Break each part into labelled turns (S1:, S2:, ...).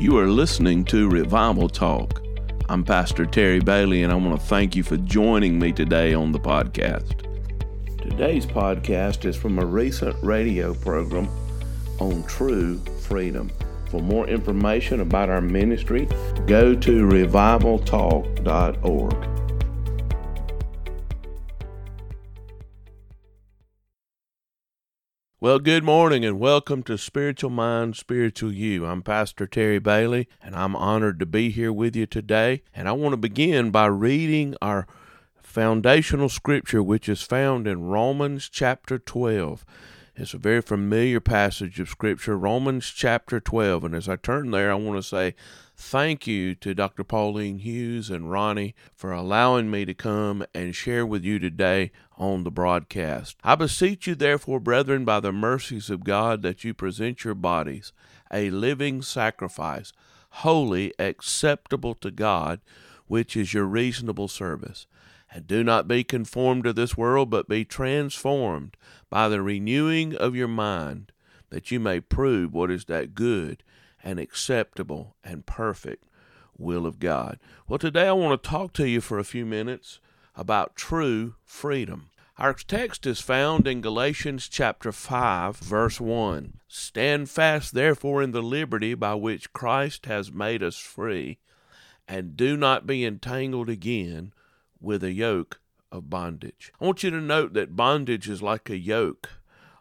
S1: You are listening to Revival Talk. I'm Pastor Terry Bailey, and I want to thank you for joining me today on the podcast. Today's podcast is from a recent radio program on true freedom. For more information about our ministry, go to revivaltalk.org. Well, good morning and welcome to Spiritual Mind, Spiritual You. I'm Pastor Terry Bailey, and I'm honored to be here with you today. And I want to begin by reading our foundational scripture, which is found in Romans chapter 12. It's a very familiar passage of scripture, Romans chapter 12. And as I turn there, I want to say thank you to Dr. Pauline Hughes and Ronnie for allowing me to come and share with you today on the broadcast. I beseech you, therefore, brethren, by the mercies of God, that you present your bodies a living sacrifice, holy, acceptable to God, which is your reasonable service. And do not be conformed to this world, but be transformed by the renewing of your mind, that you may prove what is that good and acceptable and perfect will of God. Well, today I want to talk to you for a few minutes about true freedom. Our text is found in Galatians chapter 5, verse 1. Stand fast, therefore, in the liberty by which Christ has made us free, and do not be entangled again with a yoke of bondage. I want you to note that bondage is like a yoke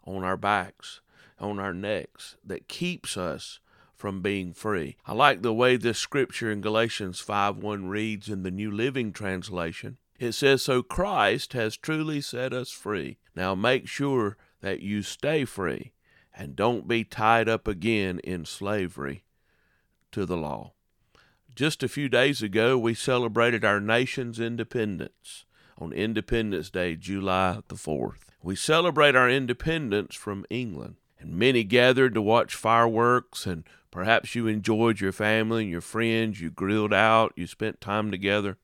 S1: on our backs, on our necks, that keeps us from being free. I like the way this scripture in Galatians 5 1 reads in the New Living Translation. It says, So Christ has truly set us free. Now make sure that you stay free and don't be tied up again in slavery to the law. Just a few days ago, we celebrated our nation's independence on Independence Day, July the 4th. We celebrate our independence from England, and many gathered to watch fireworks, and perhaps you enjoyed your family and your friends, you grilled out, you spent time together.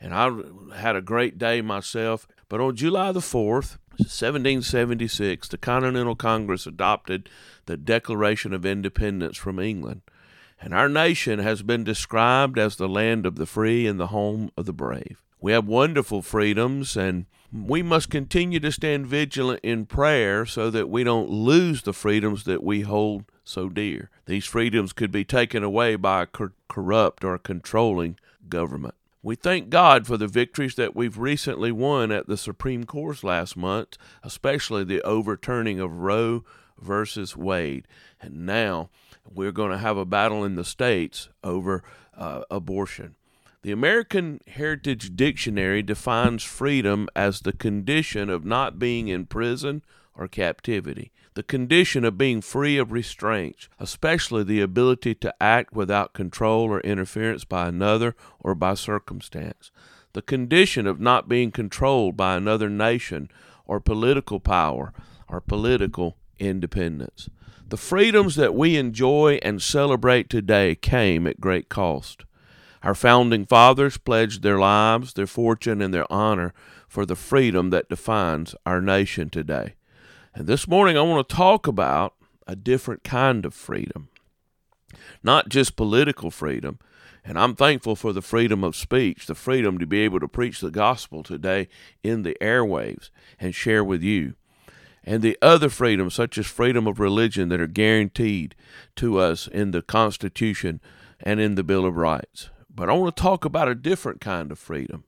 S1: And I had a great day myself. But on July the 4th, 1776, the Continental Congress adopted the Declaration of Independence from England. And our nation has been described as the land of the free and the home of the brave. We have wonderful freedoms, and we must continue to stand vigilant in prayer so that we don't lose the freedoms that we hold so dear. These freedoms could be taken away by a cor- corrupt or controlling government. We thank God for the victories that we've recently won at the Supreme Court last month, especially the overturning of Roe versus Wade. And now we're going to have a battle in the states over uh, abortion. The American Heritage Dictionary defines freedom as the condition of not being in prison or captivity, the condition of being free of restraints, especially the ability to act without control or interference by another or by circumstance, the condition of not being controlled by another nation or political power or political independence. The freedoms that we enjoy and celebrate today came at great cost. Our founding fathers pledged their lives, their fortune, and their honor for the freedom that defines our nation today. And this morning I want to talk about a different kind of freedom. Not just political freedom, and I'm thankful for the freedom of speech, the freedom to be able to preach the gospel today in the airwaves and share with you. And the other freedoms, such as freedom of religion, that are guaranteed to us in the Constitution and in the Bill of Rights. But I want to talk about a different kind of freedom.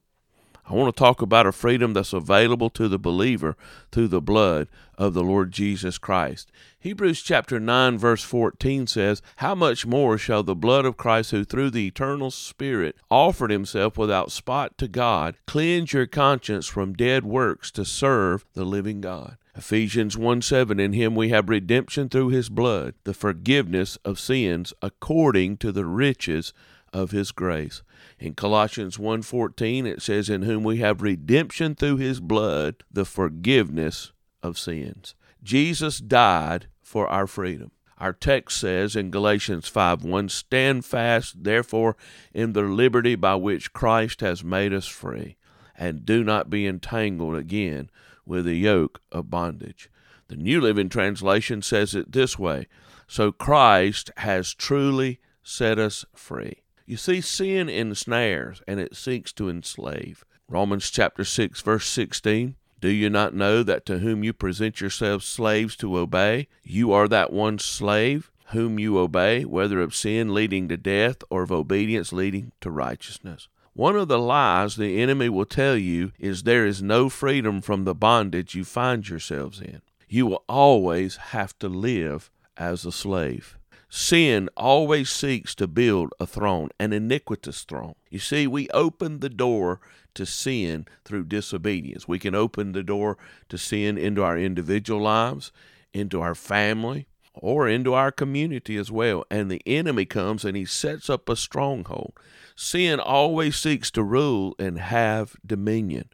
S1: I want to talk about a freedom that's available to the believer through the blood of the Lord Jesus Christ. Hebrews chapter 9 verse 14 says, "How much more shall the blood of Christ who through the eternal Spirit offered himself without spot to God cleanse your conscience from dead works to serve the living God?" Ephesians 1 7 In him we have redemption through his blood, the forgiveness of sins according to the riches of his grace. In Colossians 1:14 it says in whom we have redemption through his blood, the forgiveness of sins. Jesus died for our freedom. Our text says in Galatians 5:1 stand fast therefore in the liberty by which Christ has made us free and do not be entangled again with the yoke of bondage. The New Living Translation says it this way So Christ has truly set us free. You see, sin ensnares and it seeks to enslave. Romans chapter 6, verse 16. Do you not know that to whom you present yourselves slaves to obey, you are that one slave whom you obey, whether of sin leading to death or of obedience leading to righteousness? One of the lies the enemy will tell you is there is no freedom from the bondage you find yourselves in. You will always have to live as a slave. Sin always seeks to build a throne, an iniquitous throne. You see, we open the door to sin through disobedience. We can open the door to sin into our individual lives, into our family, or into our community as well. And the enemy comes and he sets up a stronghold. Sin always seeks to rule and have dominion.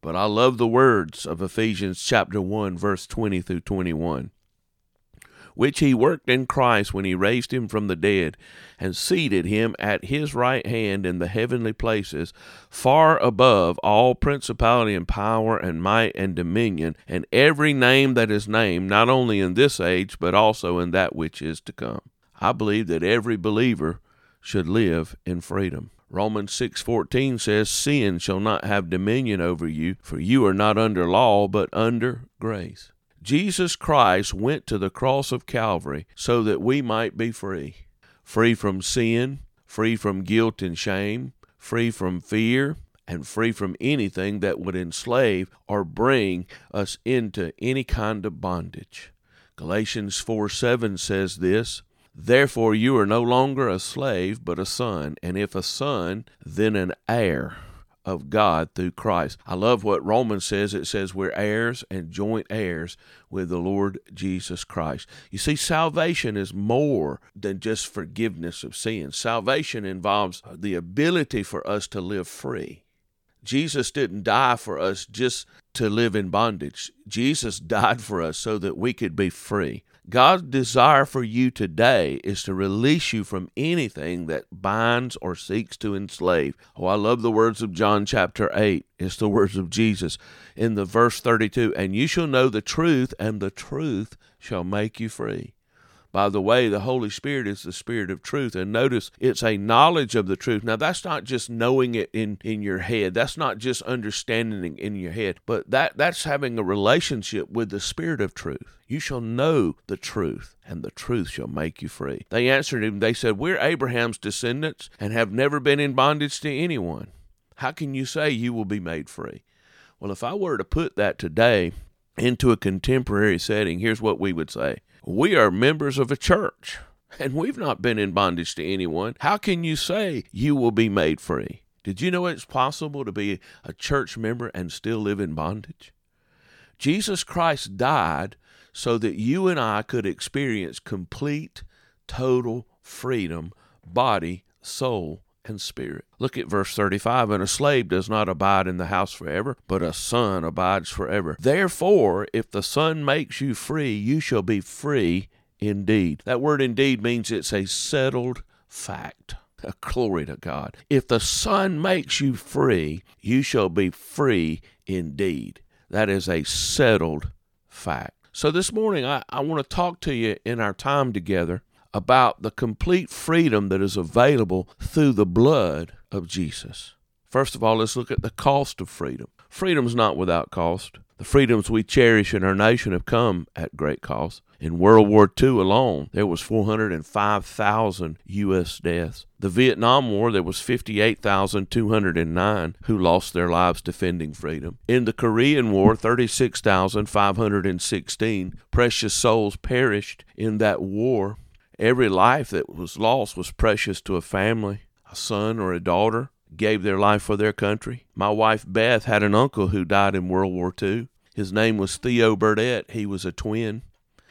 S1: But I love the words of Ephesians chapter 1 verse 20 through 21 which he worked in Christ when he raised him from the dead and seated him at his right hand in the heavenly places, far above all principality and power and might and dominion, and every name that is named, not only in this age, but also in that which is to come. I believe that every believer should live in freedom. Romans 6:14 says sin shall not have dominion over you for you are not under law but under grace. Jesus Christ went to the cross of Calvary so that we might be free free from sin, free from guilt and shame, free from fear, and free from anything that would enslave or bring us into any kind of bondage. Galatians 4 7 says this Therefore you are no longer a slave, but a son, and if a son, then an heir of God through Christ. I love what Romans says. It says we're heirs and joint heirs with the Lord Jesus Christ. You see, salvation is more than just forgiveness of sins. Salvation involves the ability for us to live free. Jesus didn't die for us just to live in bondage. Jesus died for us so that we could be free. God's desire for you today is to release you from anything that binds or seeks to enslave. Oh, I love the words of John chapter 8. It's the words of Jesus in the verse 32 And you shall know the truth, and the truth shall make you free. By the way, the Holy Spirit is the Spirit of truth. And notice it's a knowledge of the truth. Now, that's not just knowing it in, in your head. That's not just understanding in your head, but that, that's having a relationship with the Spirit of truth. You shall know the truth, and the truth shall make you free. They answered him, they said, We're Abraham's descendants and have never been in bondage to anyone. How can you say you will be made free? Well, if I were to put that today into a contemporary setting, here's what we would say we are members of a church and we've not been in bondage to anyone. How can you say you will be made free? Did you know it's possible to be a church member and still live in bondage? Jesus Christ died so that you and I could experience complete, total freedom, body, soul, and spirit. Look at verse 35 And a slave does not abide in the house forever, but a son abides forever. Therefore, if the Son makes you free, you shall be free indeed. That word indeed means it's a settled fact. Glory to God. If the Son makes you free, you shall be free indeed. That is a settled fact. So this morning, I, I want to talk to you in our time together about the complete freedom that is available through the blood of Jesus. First of all, let's look at the cost of freedom. Freedom is not without cost. The freedoms we cherish in our nation have come at great cost. In World War II alone, there was 405,000 U.S. deaths. The Vietnam War, there was 58,209 who lost their lives defending freedom. In the Korean War, 36,516 precious souls perished in that war Every life that was lost was precious to a family. A son or a daughter gave their life for their country. My wife Beth had an uncle who died in World War II. His name was Theo Burdett. He was a twin,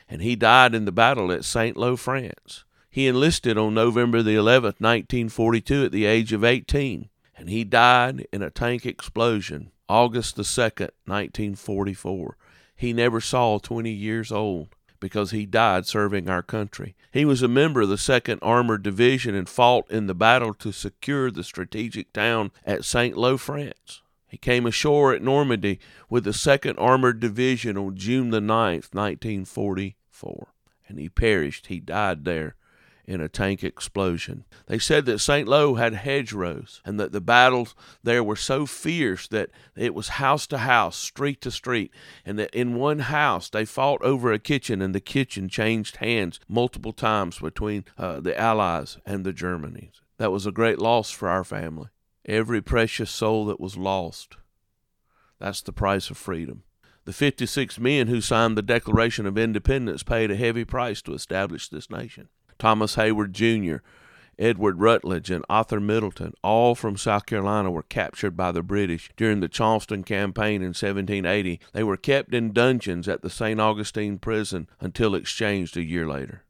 S1: and he died in the battle at St. Lo, France. He enlisted on November the 11th, 1942, at the age of 18, and he died in a tank explosion August the 2nd, 1944. He never saw 20 years old because he died serving our country. He was a member of the 2nd Armored Division and fought in the battle to secure the strategic town at St. Lo, France. He came ashore at Normandy with the 2nd Armored Division on June the 9th, 1944, and he perished. He died there in a tank explosion. They said that St. Lo had hedgerows and that the battles there were so fierce that it was house to house, street to street, and that in one house they fought over a kitchen and the kitchen changed hands multiple times between uh, the Allies and the Germans. That was a great loss for our family. Every precious soul that was lost. That's the price of freedom. The 56 men who signed the Declaration of Independence paid a heavy price to establish this nation. Thomas Heyward Jr., Edward Rutledge, and Arthur Middleton, all from South Carolina, were captured by the British during the Charleston campaign in 1780. They were kept in dungeons at the St. Augustine prison until exchanged a year later.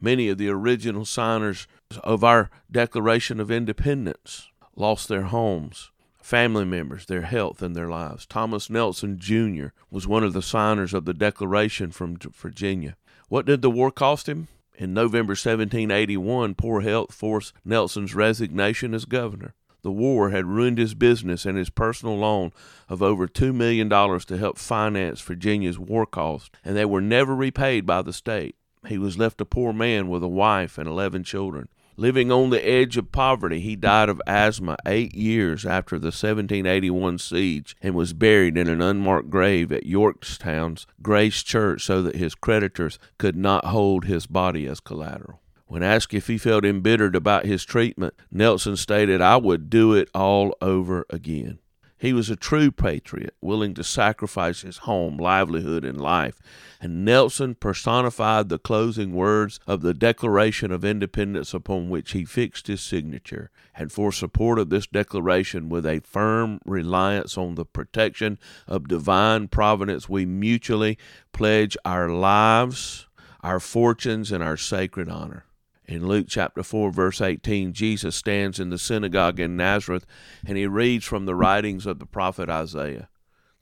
S1: Many of the original signers of our Declaration of Independence lost their homes, family members, their health, and their lives. Thomas Nelson Jr. was one of the signers of the Declaration from Virginia. What did the war cost him? In November 1781, poor health forced Nelson's resignation as governor. The war had ruined his business and his personal loan of over $2 million to help finance Virginia's war costs, and they were never repaid by the state. He was left a poor man with a wife and 11 children. Living on the edge of poverty, he died of asthma eight years after the 1781 siege and was buried in an unmarked grave at Yorktown's Grace Church so that his creditors could not hold his body as collateral. When asked if he felt embittered about his treatment, Nelson stated, I would do it all over again. He was a true patriot, willing to sacrifice his home, livelihood, and life. And Nelson personified the closing words of the Declaration of Independence upon which he fixed his signature. And for support of this declaration, with a firm reliance on the protection of divine providence, we mutually pledge our lives, our fortunes, and our sacred honor. In Luke chapter 4, verse 18, Jesus stands in the synagogue in Nazareth and he reads from the writings of the prophet Isaiah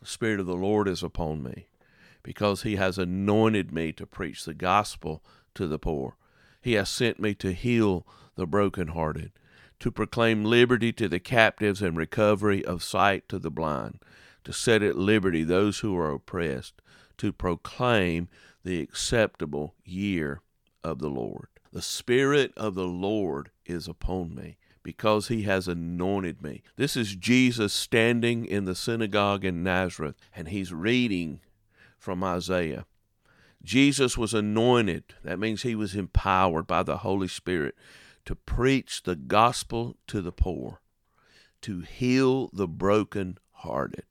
S1: The Spirit of the Lord is upon me, because he has anointed me to preach the gospel to the poor. He has sent me to heal the brokenhearted, to proclaim liberty to the captives and recovery of sight to the blind, to set at liberty those who are oppressed, to proclaim the acceptable year of the Lord. The Spirit of the Lord is upon me because he has anointed me. This is Jesus standing in the synagogue in Nazareth, and he's reading from Isaiah. Jesus was anointed. That means he was empowered by the Holy Spirit to preach the gospel to the poor, to heal the broken-hearted,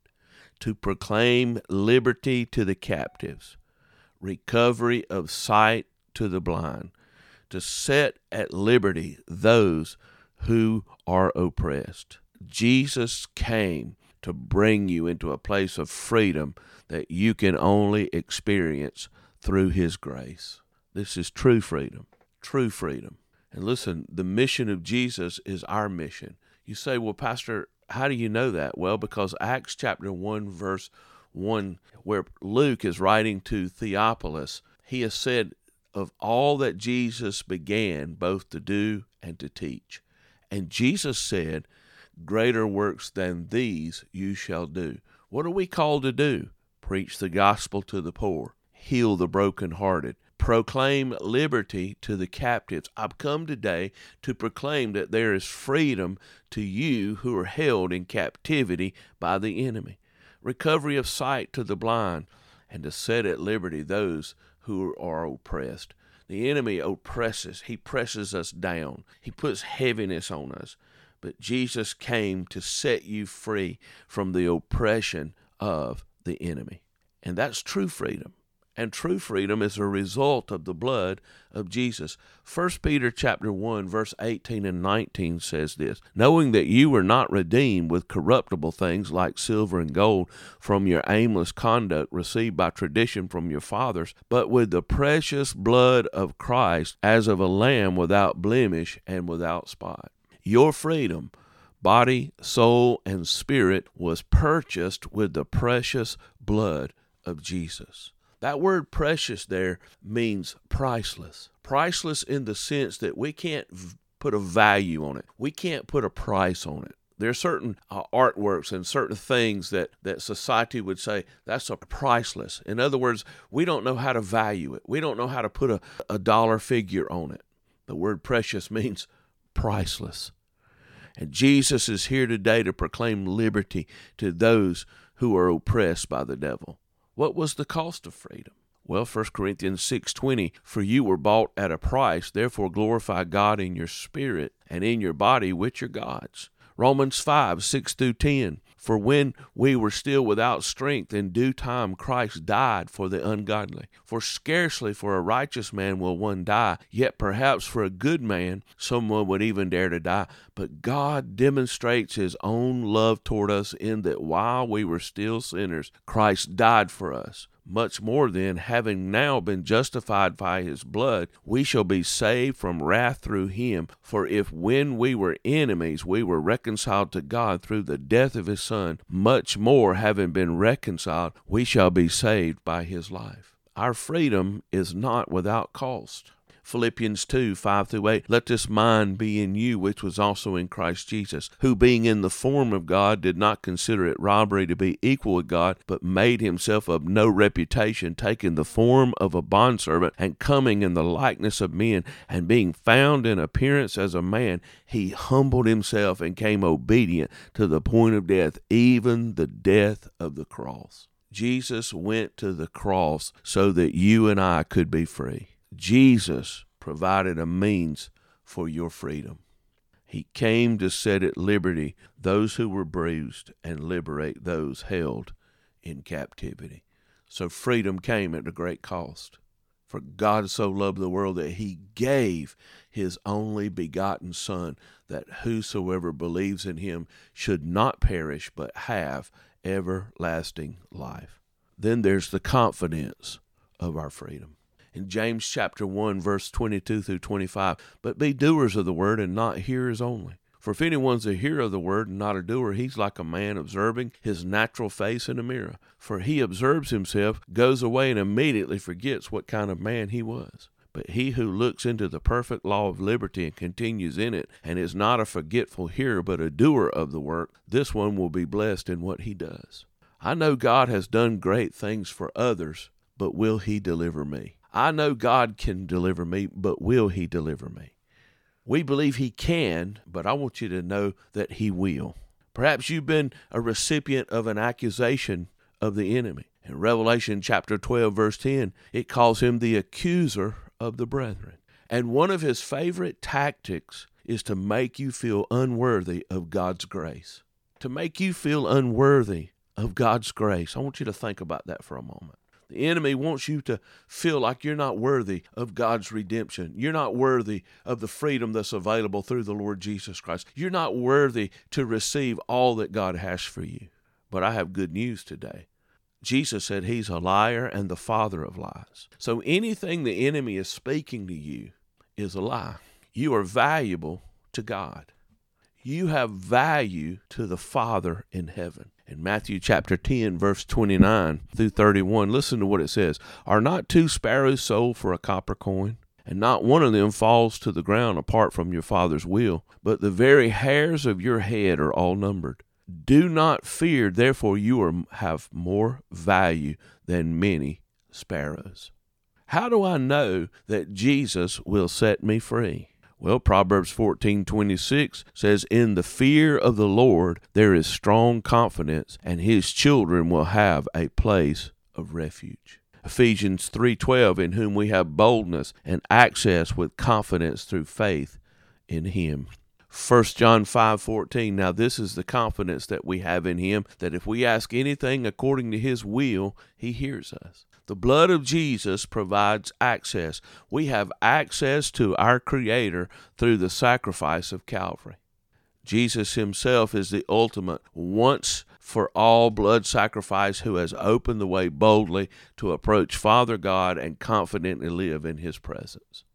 S1: to proclaim liberty to the captives, recovery of sight to the blind, to set at liberty those who are oppressed. Jesus came to bring you into a place of freedom that you can only experience through His grace. This is true freedom, true freedom. And listen, the mission of Jesus is our mission. You say, well, Pastor, how do you know that? Well, because Acts chapter 1, verse 1, where Luke is writing to Theophilus, he has said, of all that Jesus began both to do and to teach. And Jesus said, Greater works than these you shall do. What are we called to do? Preach the gospel to the poor, heal the brokenhearted, proclaim liberty to the captives. I've come today to proclaim that there is freedom to you who are held in captivity by the enemy, recovery of sight to the blind, and to set at liberty those who are oppressed. The enemy oppresses, he presses us down, he puts heaviness on us. But Jesus came to set you free from the oppression of the enemy. And that's true freedom and true freedom is a result of the blood of Jesus. 1 Peter chapter 1 verse 18 and 19 says this, knowing that you were not redeemed with corruptible things like silver and gold from your aimless conduct received by tradition from your fathers, but with the precious blood of Christ as of a lamb without blemish and without spot. Your freedom body, soul, and spirit was purchased with the precious blood of Jesus. That word precious there means priceless. Priceless in the sense that we can't v- put a value on it, we can't put a price on it. There are certain uh, artworks and certain things that, that society would say that's a priceless. In other words, we don't know how to value it. We don't know how to put a, a dollar figure on it. The word precious means priceless. And Jesus is here today to proclaim liberty to those who are oppressed by the devil. What was the cost of freedom? Well, 1 Corinthians 6:20, for you were bought at a price, therefore glorify God in your spirit and in your body which are God's. Romans 5, 6 through 10. For when we were still without strength, in due time Christ died for the ungodly. For scarcely for a righteous man will one die, yet perhaps for a good man someone would even dare to die. But God demonstrates his own love toward us in that while we were still sinners, Christ died for us. Much more then, having now been justified by his blood, we shall be saved from wrath through him. For if when we were enemies we were reconciled to God through the death of his Son, much more, having been reconciled, we shall be saved by his life. Our freedom is not without cost. Philippians 2 5 through 8. Let this mind be in you, which was also in Christ Jesus, who being in the form of God did not consider it robbery to be equal with God, but made himself of no reputation, taking the form of a bondservant, and coming in the likeness of men, and being found in appearance as a man, he humbled himself and came obedient to the point of death, even the death of the cross. Jesus went to the cross so that you and I could be free. Jesus provided a means for your freedom. He came to set at liberty those who were bruised and liberate those held in captivity. So freedom came at a great cost. For God so loved the world that he gave his only begotten Son, that whosoever believes in him should not perish, but have everlasting life. Then there's the confidence of our freedom in James chapter 1, verse 22 through 25. But be doers of the word and not hearers only. For if anyone's a hearer of the word and not a doer, he's like a man observing his natural face in a mirror. For he observes himself, goes away, and immediately forgets what kind of man he was. But he who looks into the perfect law of liberty and continues in it, and is not a forgetful hearer, but a doer of the work, this one will be blessed in what he does. I know God has done great things for others, but will he deliver me? I know God can deliver me, but will He deliver me? We believe He can, but I want you to know that He will. Perhaps you've been a recipient of an accusation of the enemy. In Revelation chapter 12, verse 10, it calls him the accuser of the brethren. And one of his favorite tactics is to make you feel unworthy of God's grace. To make you feel unworthy of God's grace. I want you to think about that for a moment. The enemy wants you to feel like you're not worthy of God's redemption. You're not worthy of the freedom that's available through the Lord Jesus Christ. You're not worthy to receive all that God has for you. But I have good news today. Jesus said he's a liar and the father of lies. So anything the enemy is speaking to you is a lie. You are valuable to God. You have value to the Father in heaven in Matthew chapter 10, verse 29 through 31, listen to what it says Are not two sparrows sold for a copper coin? And not one of them falls to the ground apart from your Father's will, but the very hairs of your head are all numbered. Do not fear, therefore, you are, have more value than many sparrows. How do I know that Jesus will set me free? Well, Proverbs 14:26 says in the fear of the Lord there is strong confidence and his children will have a place of refuge. Ephesians 3:12 in whom we have boldness and access with confidence through faith in him. 1 John 5:14 Now this is the confidence that we have in him that if we ask anything according to his will he hears us. The blood of Jesus provides access. We have access to our creator through the sacrifice of Calvary. Jesus himself is the ultimate once for all blood sacrifice who has opened the way boldly to approach Father God and confidently live in his presence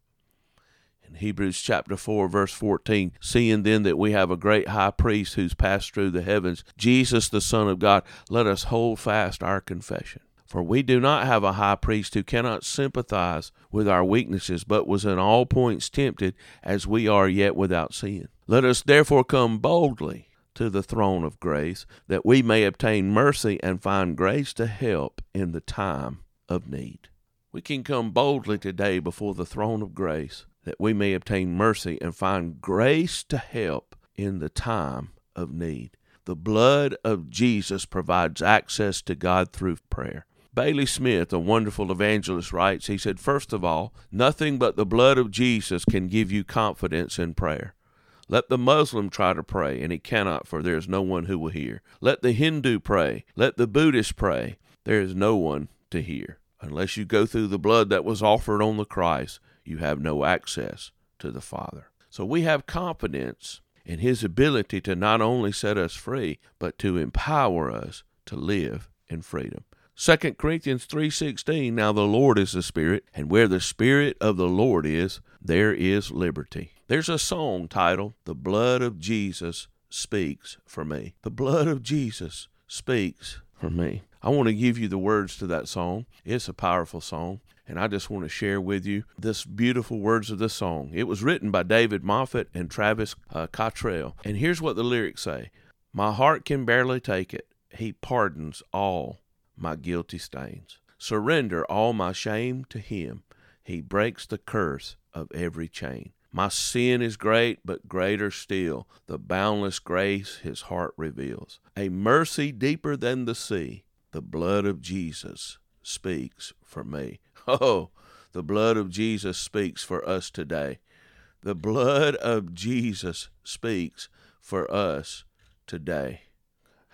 S1: in Hebrews chapter 4, verse 14, seeing then that we have a great high priest who's passed through the heavens, Jesus the Son of God, let us hold fast our confession. For we do not have a high priest who cannot sympathize with our weaknesses, but was in all points tempted as we are yet without sin. Let us therefore come boldly to the throne of grace, that we may obtain mercy and find grace to help in the time of need. We can come boldly today before the throne of grace that we may obtain mercy and find grace to help in the time of need. The blood of Jesus provides access to God through prayer. Bailey Smith, a wonderful evangelist, writes He said, First of all, nothing but the blood of Jesus can give you confidence in prayer. Let the Muslim try to pray, and he cannot, for there is no one who will hear. Let the Hindu pray. Let the Buddhist pray. There is no one to hear. Unless you go through the blood that was offered on the Christ, you have no access to the Father. So we have confidence in His ability to not only set us free, but to empower us to live in freedom. 2 Corinthians 3:16 Now the Lord is the Spirit, and where the Spirit of the Lord is, there is liberty. There's a song titled The Blood of Jesus Speaks for Me. The blood of Jesus speaks for me. I want to give you the words to that song. It's a powerful song, and I just want to share with you this beautiful words of this song. It was written by David Moffitt and Travis uh, Cottrell, and here's what the lyrics say: My heart can barely take it. He pardons all my guilty stains. Surrender all my shame to Him. He breaks the curse of every chain. My sin is great, but greater still, the boundless grace his heart reveals. A mercy deeper than the sea, the blood of Jesus speaks for me. Oh, the blood of Jesus speaks for us today. The blood of Jesus speaks for us today.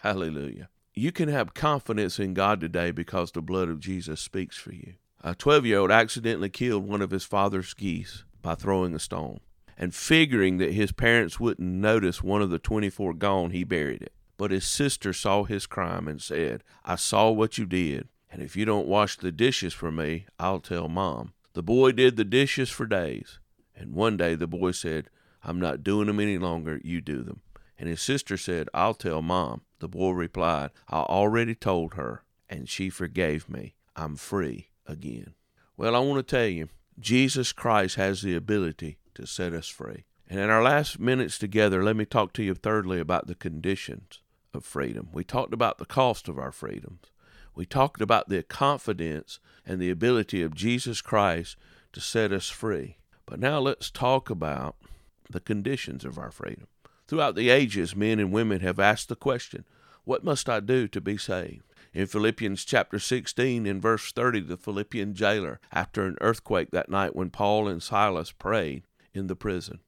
S1: Hallelujah. You can have confidence in God today because the blood of Jesus speaks for you. A 12 year old accidentally killed one of his father's geese by throwing a stone. And figuring that his parents wouldn't notice one of the 24 gone, he buried it. But his sister saw his crime and said, I saw what you did, and if you don't wash the dishes for me, I'll tell Mom. The boy did the dishes for days, and one day the boy said, I'm not doing them any longer, you do them. And his sister said, I'll tell Mom. The boy replied, I already told her, and she forgave me. I'm free again. Well, I want to tell you, Jesus Christ has the ability to set us free. And in our last minutes together, let me talk to you thirdly about the conditions of freedom. We talked about the cost of our freedoms. We talked about the confidence and the ability of Jesus Christ to set us free. But now let's talk about the conditions of our freedom. Throughout the ages, men and women have asked the question, What must I do to be saved? In Philippians chapter 16, in verse 30, the Philippian jailer, after an earthquake that night when Paul and Silas prayed in the prison,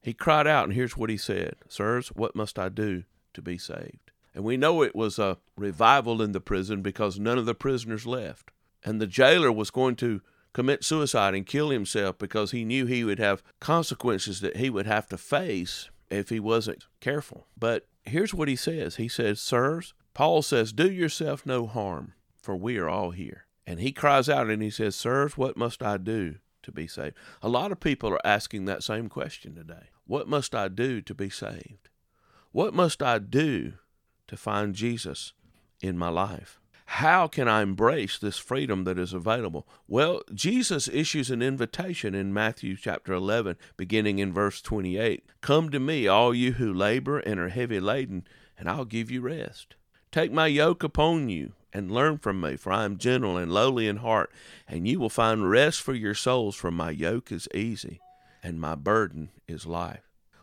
S1: he cried out, and here's what he said Sirs, what must I do to be saved? And we know it was a revival in the prison because none of the prisoners left. And the jailer was going to commit suicide and kill himself because he knew he would have consequences that he would have to face if he wasn't careful. But here's what he says He says, Sirs, Paul says, Do yourself no harm, for we are all here. And he cries out and he says, Sirs, what must I do to be saved? A lot of people are asking that same question today. What must I do to be saved? What must I do to find Jesus in my life? How can I embrace this freedom that is available? Well, Jesus issues an invitation in Matthew chapter 11, beginning in verse 28. Come to me, all you who labor and are heavy laden, and I'll give you rest. Take my yoke upon you and learn from me, for I am gentle and lowly in heart, and you will find rest for your souls, for my yoke is easy and my burden is light.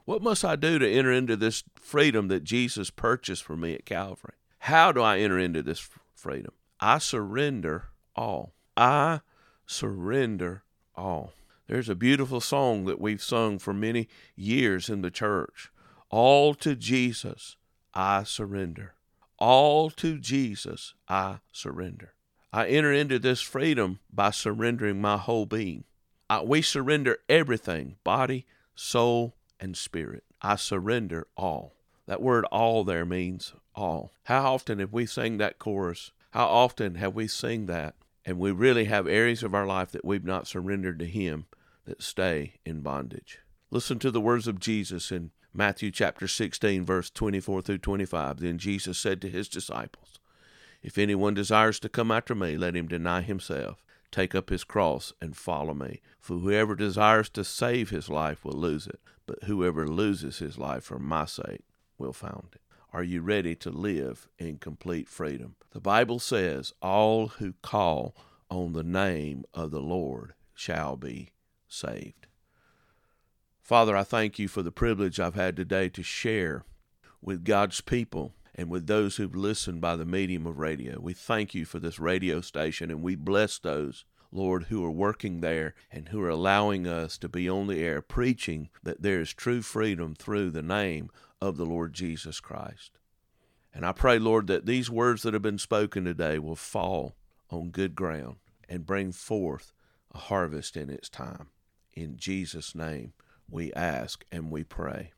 S1: What must I do to enter into this freedom that Jesus purchased for me at Calvary? How do I enter into this freedom? I surrender all. I surrender all. There's a beautiful song that we've sung for many years in the church. All to Jesus I surrender. All to Jesus I surrender. I enter into this freedom by surrendering my whole being. I, we surrender everything body, soul, and spirit. I surrender all. That word all there means all. How often have we sang that chorus? How often have we sing that and we really have areas of our life that we've not surrendered to Him that stay in bondage? Listen to the words of Jesus in Matthew chapter 16, verse 24 through 25. Then Jesus said to his disciples, If anyone desires to come after me, let him deny himself, take up his cross, and follow me. For whoever desires to save his life will lose it, but whoever loses his life for my sake will find it. Are you ready to live in complete freedom? The Bible says, All who call on the name of the Lord shall be saved. Father, I thank you for the privilege I've had today to share with God's people and with those who've listened by the medium of radio. We thank you for this radio station and we bless those, Lord, who are working there and who are allowing us to be on the air preaching that there is true freedom through the name of the Lord Jesus Christ. And I pray, Lord, that these words that have been spoken today will fall on good ground and bring forth a harvest in its time. In Jesus' name we ask and we pray.